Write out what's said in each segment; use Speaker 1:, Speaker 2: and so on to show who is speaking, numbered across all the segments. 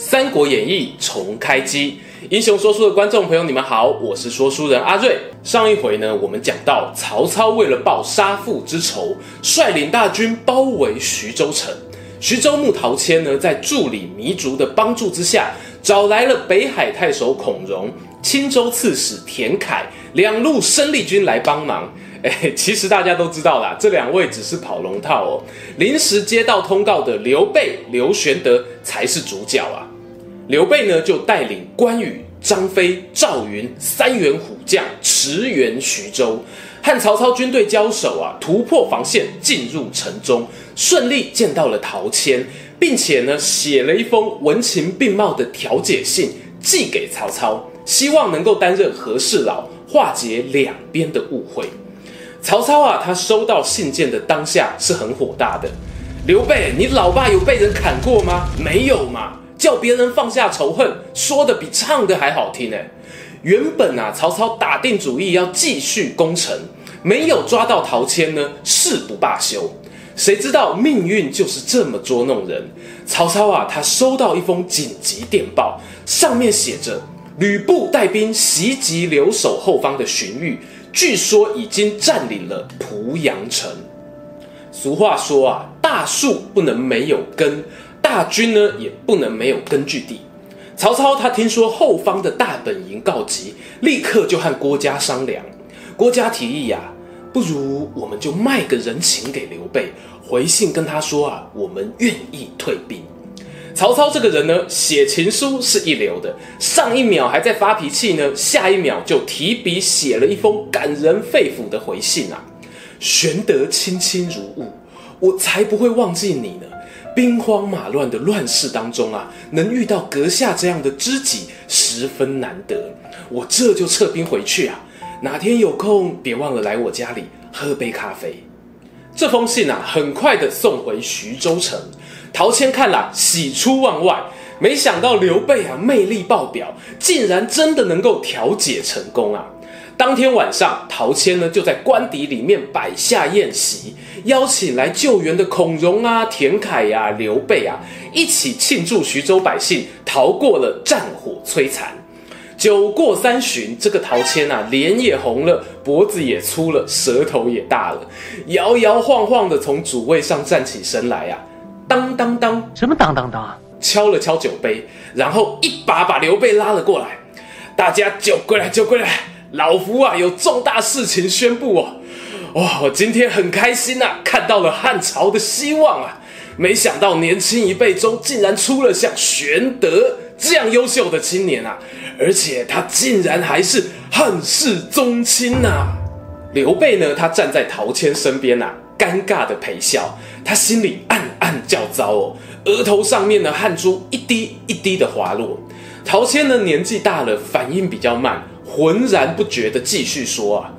Speaker 1: 三国演义》重开机。英雄说书的观众朋友，你们好，我是说书人阿瑞。上一回呢，我们讲到曹操为了报杀父之仇，率领大军包围徐州城。徐州牧陶谦呢，在助理糜竺的帮助之下，找来了北海太守孔融、青州刺史田楷两路生力军来帮忙。哎，其实大家都知道啦，这两位只是跑龙套哦。临时接到通告的刘备、刘玄德才是主角啊。刘备呢，就带领关羽、张飞、赵云三员虎将驰援徐州，和曹操军队交手啊，突破防线进入城中，顺利见到了陶谦，并且呢，写了一封文情并茂的调解信寄给曹操，希望能够担任和事佬，化解两边的误会。曹操啊，他收到信件的当下是很火大的。刘备，你老爸有被人砍过吗？没有嘛。叫别人放下仇恨，说的比唱的还好听呢。原本啊，曹操打定主意要继续攻城，没有抓到陶谦呢，誓不罢休。谁知道命运就是这么捉弄人。曹操啊，他收到一封紧急电报，上面写着：吕布带兵袭击留守后方的荀彧，据说已经占领了濮阳城。俗话说啊，大树不能没有根。大军呢，也不能没有根据地。曹操他听说后方的大本营告急，立刻就和郭嘉商量。郭嘉提议呀、啊，不如我们就卖个人情给刘备，回信跟他说啊，我们愿意退兵。曹操这个人呢，写情书是一流的，上一秒还在发脾气呢，下一秒就提笔写了一封感人肺腑的回信啊。玄德清清如晤，我才不会忘记你呢。兵荒马乱的乱世当中啊，能遇到阁下这样的知己，十分难得。我这就撤兵回去啊，哪天有空别忘了来我家里喝杯咖啡。这封信啊，很快的送回徐州城。陶谦看了喜出望外，没想到刘备啊，魅力爆表，竟然真的能够调解成功啊。当天晚上，陶谦呢就在官邸里面摆下宴席，邀请来救援的孔融啊、田凯呀、啊、刘备啊，一起庆祝徐州百姓逃过了战火摧残。酒过三巡，这个陶谦啊，脸也红了，脖子也粗了，舌头也大了，摇摇晃晃的从主位上站起身来啊，当当当，
Speaker 2: 什么当当当？
Speaker 1: 敲了敲酒杯，然后一把把刘备拉了过来，大家酒过来，酒过来。老夫啊，有重大事情宣布哦！哇、哦，我今天很开心呐、啊，看到了汉朝的希望啊！没想到年轻一辈中竟然出了像玄德这样优秀的青年啊！而且他竟然还是汉室宗亲呐、刘备呢，他站在陶谦身边呐、啊，尴尬的陪笑，他心里暗暗叫糟哦，额头上面的汗珠一滴一滴的滑落。陶谦呢，年纪大了，反应比较慢。浑然不觉地继续说啊，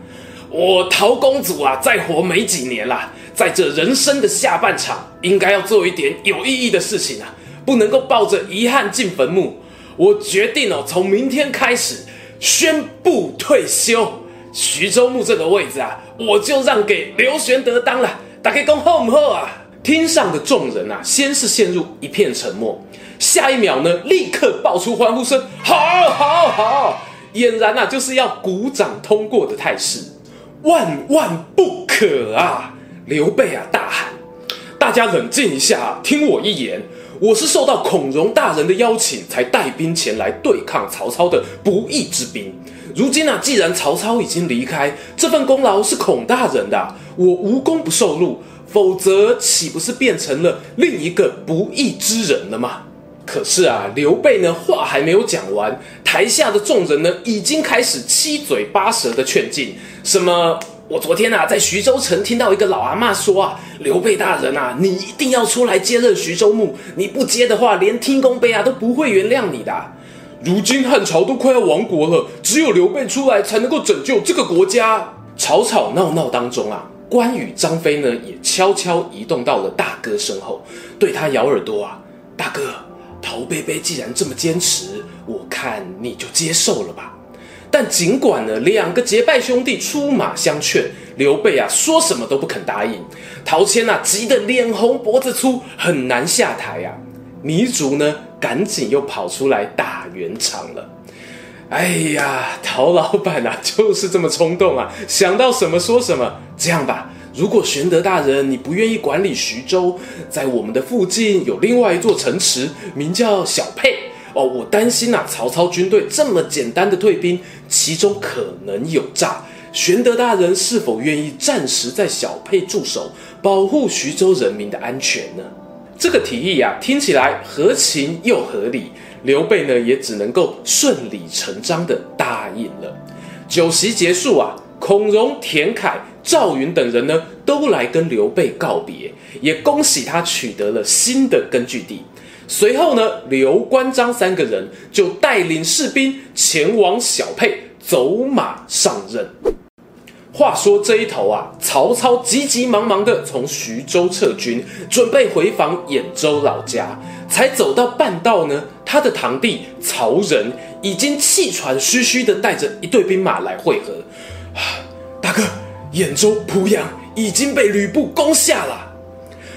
Speaker 1: 我陶公主啊，再活没几年啦，在这人生的下半场，应该要做一点有意义的事情啊，不能够抱着遗憾进坟墓。我决定哦，从明天开始宣布退休，徐州牧这个位置啊，我就让给刘玄德当了。大家讲好不好啊？厅上的众人啊，先是陷入一片沉默，下一秒呢，立刻爆出欢呼声，好，好，好。俨然啊，就是要鼓掌通过的态势，万万不可啊！刘备啊，大喊：“大家冷静一下，听我一言。我是受到孔融大人的邀请，才带兵前来对抗曹操的不义之兵。如今啊，既然曹操已经离开，这份功劳是孔大人的，我无功不受禄，否则岂不是变成了另一个不义之人了吗？”可是啊，刘备呢，话还没有讲完，台下的众人呢，已经开始七嘴八舌的劝进。什么？我昨天啊，在徐州城听到一个老阿嬷说啊，刘备大人啊，你一定要出来接任徐州牧，你不接的话，连天公伯啊都不会原谅你的。如今汉朝都快要亡国了，只有刘备出来才能够拯救这个国家。吵吵闹闹当中啊，关羽、张飞呢也悄悄移动到了大哥身后，对他咬耳朵啊，大哥，陶贝贝既然这么坚持，我看你就接受了吧。但尽管呢，两个结拜兄弟出马相劝，刘备啊说什么都不肯答应。陶谦啊急得脸红脖子粗，很难下台啊。糜竺呢赶紧又跑出来打圆场了。哎呀，陶老板啊，就是这么冲动啊，想到什么说什么。这样吧，如果玄德大人你不愿意管理徐州，在我们的附近有另外一座城池，名叫小沛。哦，我担心啊，曹操军队这么简单的退兵，其中可能有诈。玄德大人是否愿意暂时在小沛驻守，保护徐州人民的安全呢？这个提议啊，听起来合情又合理。刘备呢，也只能够顺理成章的答应了。酒席结束啊，孔融、田楷、赵云等人呢，都来跟刘备告别，也恭喜他取得了新的根据地。随后呢，刘关张三个人就带领士兵前往小沛，走马上任。话说这一头啊，曹操急急忙忙的从徐州撤军，准备回防兖州老家。才走到半道呢，他的堂弟曹仁已经气喘吁吁的带着一队兵马来会合。大哥，兖州、濮阳已经被吕布攻下了。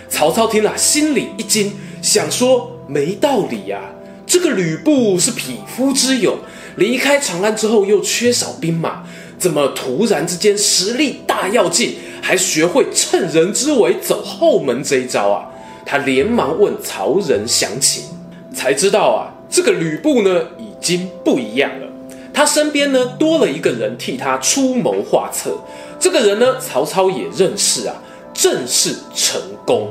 Speaker 1: 曹操听了，心里一惊，想说。没道理呀、啊！这个吕布是匹夫之勇，离开长安之后又缺少兵马，怎么突然之间实力大跃进，还学会趁人之危走后门这一招啊？他连忙问曹仁详情，才知道啊，这个吕布呢已经不一样，他身边呢多了一个人替他出谋划策。这个人呢，曹操也认识啊，正是陈宫。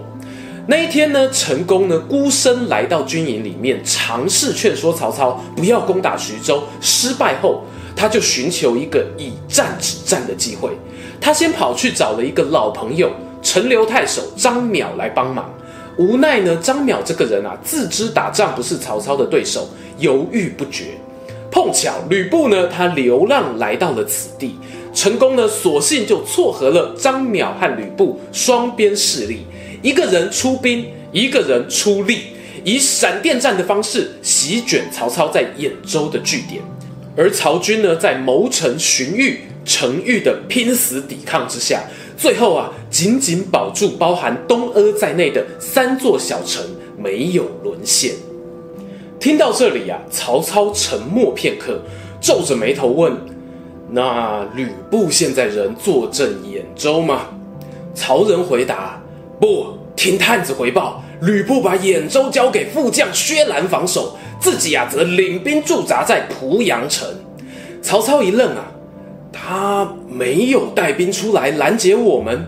Speaker 1: 那一天呢，陈宫呢孤身来到军营里面，尝试劝说曹操不要攻打徐州。失败后，他就寻求一个以战止战的机会。他先跑去找了一个老朋友陈留太守张邈来帮忙。无奈呢，张邈这个人啊，自知打仗不是曹操的对手，犹豫不决。碰巧吕布呢，他流浪来到了此地，陈宫呢，索性就撮合了张邈和吕布双边势力。一个人出兵，一个人出力，以闪电战的方式席卷曹操在兖州的据点，而曹军呢，在谋臣、荀彧、程昱的拼死抵抗之下，最后啊，仅仅保住包含东阿在内的三座小城，没有沦陷。听到这里啊，曹操沉默片刻，皱着眉头问：“那吕布现在人坐镇兖州吗？”曹仁回答。不，听探子回报，吕布把兖州交给副将薛兰防守，自己啊则领兵驻扎在濮阳城。曹操一愣啊，他没有带兵出来拦截我们。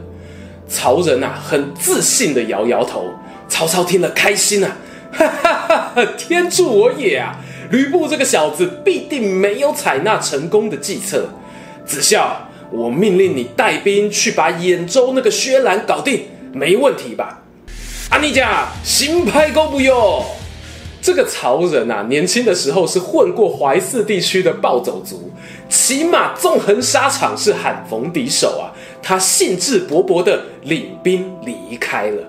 Speaker 1: 曹仁啊很自信的摇摇头。曹操听了开心啊，哈哈哈，天助我也啊！吕布这个小子必定没有采纳成功的计策。子孝，我命令你带兵去把兖州那个薛兰搞定。没问题吧？阿尼甲，新派够不哟？这个曹仁啊，年轻的时候是混过淮泗地区的暴走族，骑马纵横沙场，是罕逢敌手啊。他兴致勃勃地领兵离开了。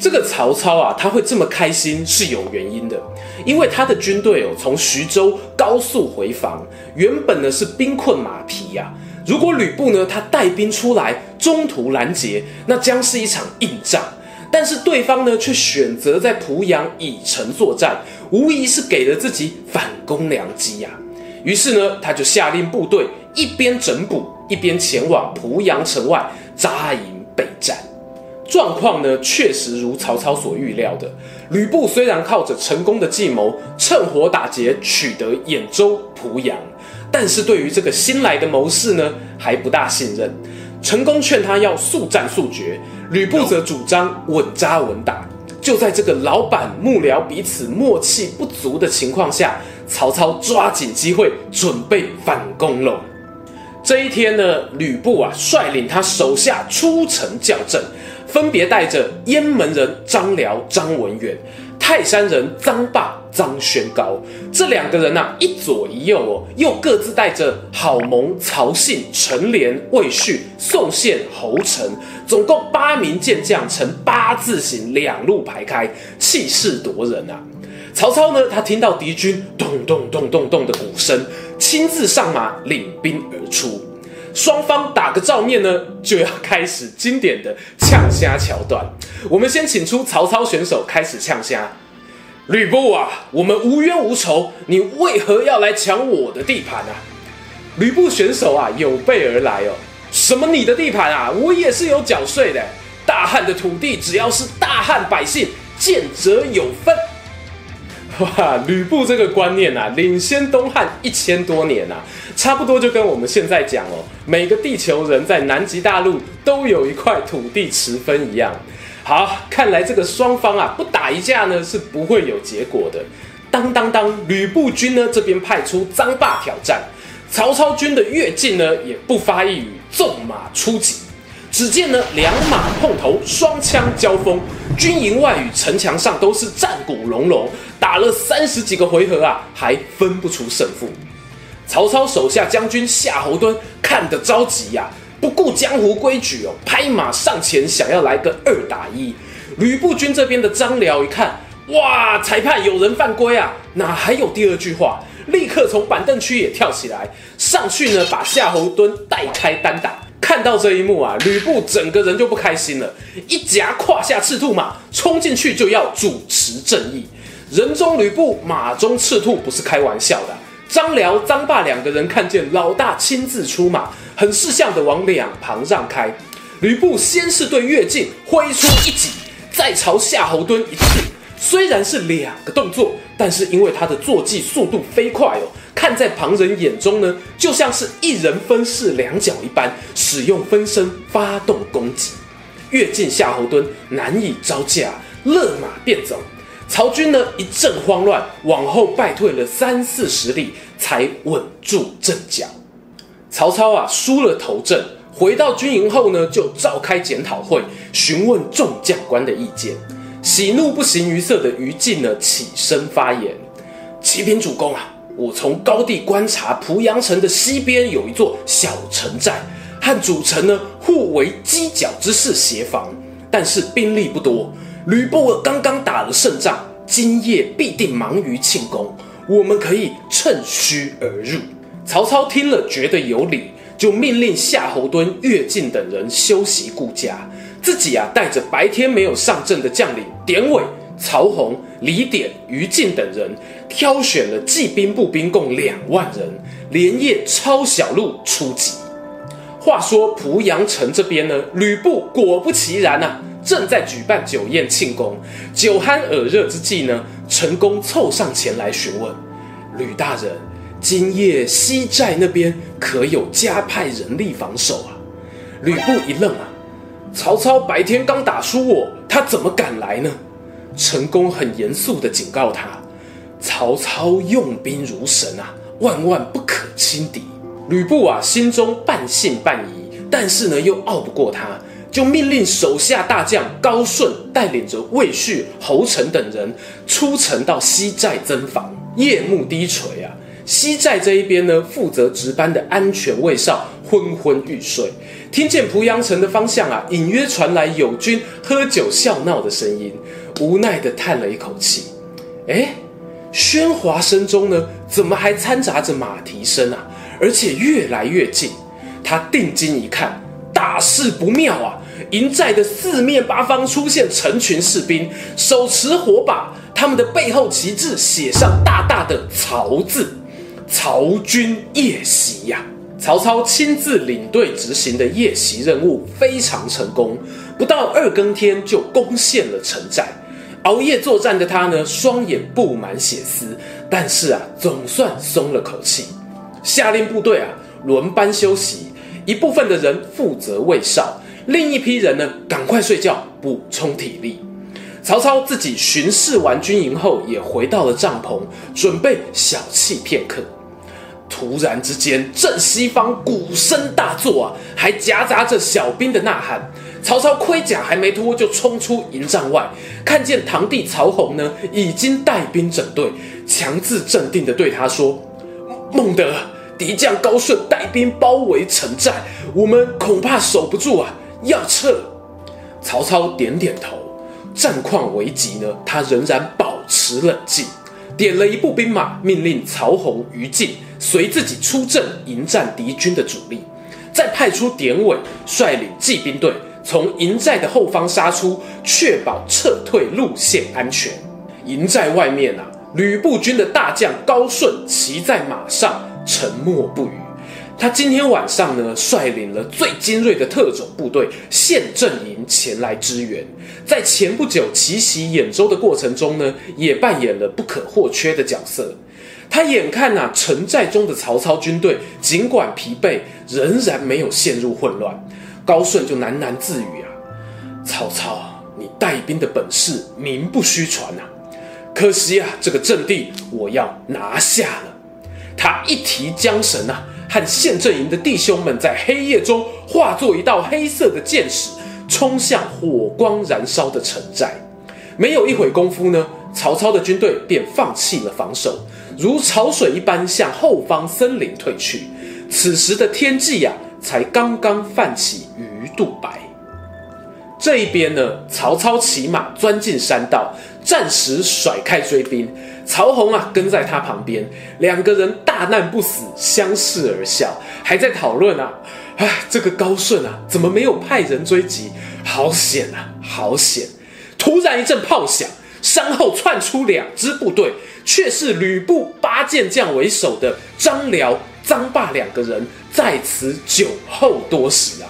Speaker 1: 这个曹操啊，他会这么开心是有原因的，因为他的军队哦，从徐州高速回防，原本呢是兵困马疲呀、如果吕布呢，他带兵出来，中途拦截，那将是一场硬仗。但是对方呢，却选择在濮阳以城作战，无疑是给了自己反攻良机呀、啊。于是呢，他就下令部队一边整补，一边前往濮阳城外扎营备战。状况呢，确实如曹操所预料的。吕布虽然靠着成功的计谋，趁火打劫，取得兖州、濮阳。但是对于这个新来的谋士呢，还不大信任。成功劝他要速战速决，吕布则主张稳扎稳打。就在这个老板幕僚彼此默契不足的情况下，曹操抓紧机会准备反攻喽。这一天呢，吕布啊率领他手下出城叫阵，分别带着雁门人张辽、张文远。泰山人张霸、张宣高这两个人呐、啊，一左一右哦，又各自带着郝萌、曹信、陈连、魏续、宋宪、侯成，总共八名健将，呈八字形两路排开，气势夺人啊！曹操呢，他听到敌军咚咚咚咚咚的鼓声，亲自上马领兵而出。双方打个照面呢，就要开始经典的呛虾桥段。我们先请出曹操选手开始呛虾。吕布啊，我们无冤无仇，你为何要来抢我的地盘啊？吕布选手啊，有备而来哦。什么你的地盘啊？我也是有缴税的。大汉的土地，只要是大汉百姓，见者有份。哇，吕布这个观念啊，领先东汉一千多年啊，差不多就跟我们现在讲哦，每个地球人在南极大陆都有一块土地持分一样。好，看来这个双方啊，不打一架呢是不会有结果的。当当当，吕布军呢这边派出张霸挑战，曹操军的乐进呢也不发一语，纵马出击。只见呢两马碰头，双枪交锋，军营外与城墙上都是战鼓隆隆。打了三十几个回合啊，还分不出胜负。曹操手下将军夏侯惇看得着急呀、啊，不顾江湖规矩哦，拍马上前想要来个二打一。吕布军这边的张辽一看，哇，裁判有人犯规啊，哪还有第二句话？立刻从板凳区也跳起来，上去呢把夏侯惇带开单打。看到这一幕啊，吕布整个人就不开心了，一夹胯下赤兔马，冲进去就要主持正义。人中吕布，马中赤兔，不是开玩笑的。张辽、张霸两个人看见老大亲自出马，很识相的往两旁让开。吕布先是对乐进挥出一戟，再朝夏侯惇一刺。虽然是两个动作，但是因为他的坐骑速度飞快哦，看在旁人眼中呢，就像是一人分饰两角一般，使用分身发动攻击。乐进、夏侯惇难以招架，勒马便走。曹军呢一阵慌乱，往后败退了三四十里，才稳住阵脚。曹操啊输了头阵，回到军营后呢，就召开检讨会，询问众将官的意见。喜怒不形于色的于禁呢起身发言：“启禀主公啊，我从高地观察濮阳城的西边有一座小城寨，和主城呢互为犄角之势协防，但是兵力不多。”吕布刚刚打了胜仗，今夜必定忙于庆功，我们可以趁虚而入。曹操听了觉得有理，就命令夏侯惇、乐进等人休息顾家，自己啊带着白天没有上阵的将领典韦、曹洪、李典、于禁等人，挑选了骑兵、步兵共两万人，连夜抄小路出击。话说濮阳城这边呢，吕布果不其然啊。正在举办酒宴庆功，酒酣耳热之际呢，陈宫凑上前来询问吕大人：“今夜西寨那边可有加派人力防守啊？”吕布一愣啊，曹操白天刚打输我，他怎么敢来呢？陈宫很严肃地警告他：“曹操用兵如神啊，万万不可轻敌。”吕布啊，心中半信半疑，但是呢，又拗不过他。就命令手下大将高顺带领着魏续、侯成等人出城到西寨增防。夜幕低垂啊，西寨这一边呢，负责值班的安全卫哨昏昏欲睡，听见濮阳城的方向啊，隐约传来友军喝酒笑闹的声音，无奈地叹了一口气。哎，喧哗声中呢，怎么还掺杂着马蹄声啊？而且越来越近。他定睛一看。大事不妙啊！营寨的四面八方出现成群士兵，手持火把，他们的背后旗帜写上大大的“曹”字，曹军夜袭呀！曹操亲自领队执行的夜袭任务非常成功，不到二更天就攻陷了城寨。熬夜作战的他呢，双眼布满血丝，但是啊，总算松了口气，下令部队啊轮班休息。一部分的人负责卫哨，另一批人呢，赶快睡觉补充体力。曹操自己巡视完军营后，也回到了帐篷，准备小憩片刻。突然之间，正西方鼓声大作啊，还夹杂着小兵的呐喊。曹操盔甲还没脱，就冲出营帐外，看见堂弟曹洪呢，已经带兵整队，强自镇定地对他说：“孟德，敌将高顺带兵包围城寨，我们恐怕守不住啊，要撤。”曹操点点头，战况危急呢，他仍然保持冷静，点了一部兵马，命令曹洪、于禁随自己出阵迎战敌军的主力，再派出典韦率领骑兵队。从营寨的后方杀出，确保撤退路线安全。营寨外面啊，吕布军的大将高顺骑在马上，沉默不语。他今天晚上呢，率领了最精锐的特种部队陷阵营前来支援。在前不久奇袭兖州的过程中呢，也扮演了不可或缺的角色。他眼看啊，城寨中的曹操军队尽管疲惫，仍然没有陷入混乱。高顺就喃喃自语啊：“曹操，你带兵的本事名不虚传呐，可惜啊，这个阵地我要拿下了。”他一提缰绳啊，和陷阵营的弟兄们在黑夜中化作一道黑色的箭矢，冲向火光燃烧的城寨。没有一会功夫呢，曹操的军队便放弃了防守，如潮水一般向后方森林退去。此时的天际呀、才刚刚泛起鱼肚白。这一边呢，曹操骑马钻进山道，暂时甩开追兵。曹洪啊，跟在他旁边，两个人大难不死，相视而笑，还在讨论啊，哎，这个高顺啊，怎么没有派人追击？好险啊，好险！突然一阵炮响，山后窜出两支部队，却是吕布八健将为首的张辽。张霸两个人在此久候多时啊！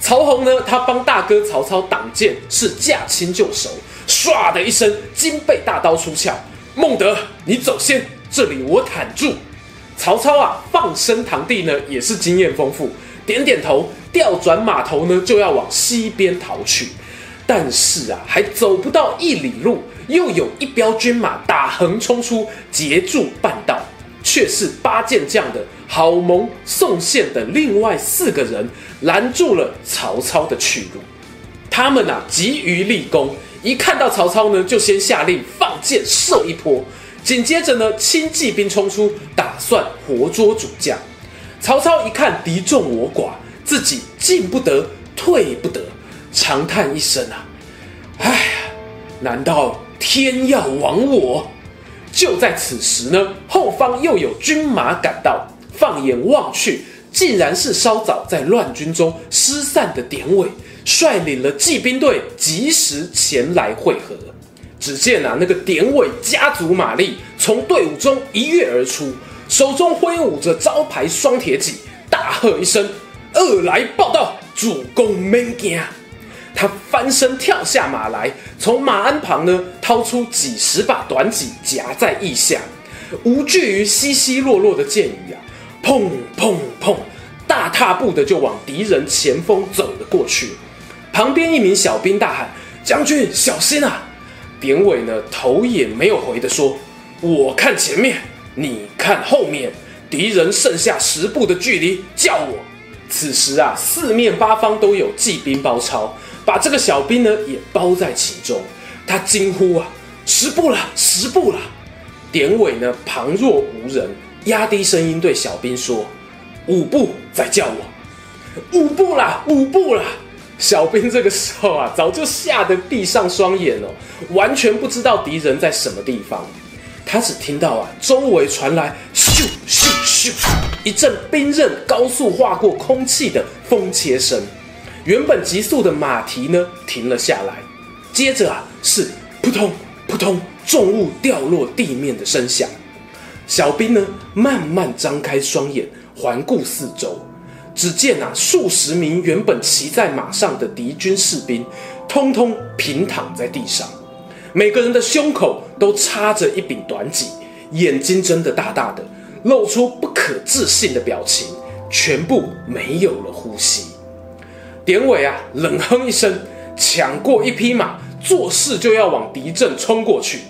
Speaker 1: 曹洪呢，他帮大哥曹操挡箭，是驾轻就熟，唰的一声，金背大刀出鞘。孟德，你走先，这里我坦住。曹操啊，放生堂弟呢，也是经验丰富，点点头，调转马头呢，就要往西边逃去。但是啊，还走不到一里路，又有一彪军马打横冲出，截住半道。却是八健将的郝萌、宋宪等另外四个人拦住了曹操的去路。他们啊，急于立功，一看到曹操呢，就先下令放箭射一波。紧接着呢，轻骑兵冲出，打算活捉主将。曹操一看敌众我寡，自己进不得，退不得，长叹一声啊：“哎呀，难道天要亡我？”就在此时呢，后方又有军马赶到，放眼望去，竟然是稍早在乱军中失散的典韦，率领了骑兵队，及时前来会合。只见啊，那个典韦加足马力，从队伍中一跃而出，手中挥舞着招牌双铁戟，大喝一声：“二来报道，主公免惊。”他翻身跳下马来，从马鞍旁呢掏出几十把短戟夹在腋下，无惧于稀稀落落的箭雨啊，砰砰砰，大踏步的就往敌人前锋走了过去。旁边一名小兵大喊：“将军小心啊！”典韦呢头也没有回的说：“我看前面，你看后面，敌人剩下十步的距离，叫我。”此时啊，四面八方都有骑兵包抄。把这个小兵呢也包在其中，他惊呼啊：“十步了，十步了！”典韦呢旁若无人，压低声音对小兵说：“五步，再叫我。”五步了，五步了！小兵这个时候啊，早就吓得闭上双眼了，完全不知道敌人在什么地方。他只听到啊，周围传来咻咻咻一阵兵刃高速划过空气的风切声。原本急速的马蹄呢停了下来，接着啊是扑通扑通重物掉落地面的声响。小兵呢慢慢张开双眼，环顾四周，只见啊数十名原本骑在马上的敌军士兵，通通平躺在地上，每个人的胸口都插着一柄短戟，眼睛睁得大大的，露出不可置信的表情，全部没有了呼吸。典韦啊，冷哼一声，抢过一匹马，作势就要往敌阵冲过去。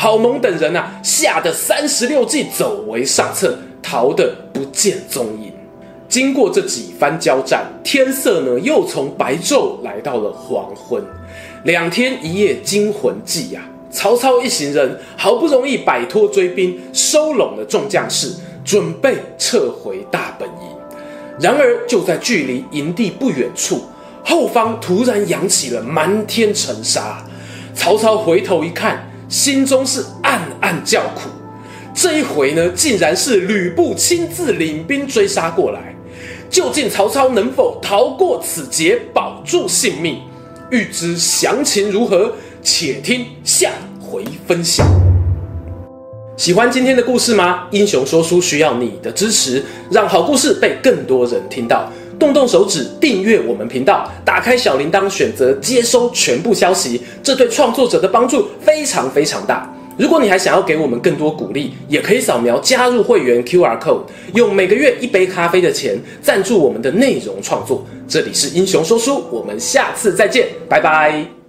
Speaker 1: 郝萌等人啊，吓得三十六计走为上策，逃得不见踪影。经过这几番交战，天色呢又从白昼来到了黄昏，两天一夜惊魂记呀、曹操一行人好不容易摆脱追兵，收拢了众将士，准备撤回大本营。然而就在距离营地不远处，后方突然扬起了漫天尘沙。曹操回头一看，心中是暗暗叫苦。这一回呢，竟然是吕布亲自领兵追杀过来。究竟曹操能否逃过此劫，保住性命？欲知详情如何？且听下回分享。喜欢今天的故事吗？英雄说书需要你的支持，让好故事被更多人听到。动动手指订阅我们频道，打开小铃铛，选择接收全部消息，这对创作者的帮助非常非常大。如果你还想要给我们更多鼓励，也可以扫描加入会员 QR code，用每个月一杯咖啡的钱赞助我们的内容创作。这里是英雄说书，我们下次再见，拜拜。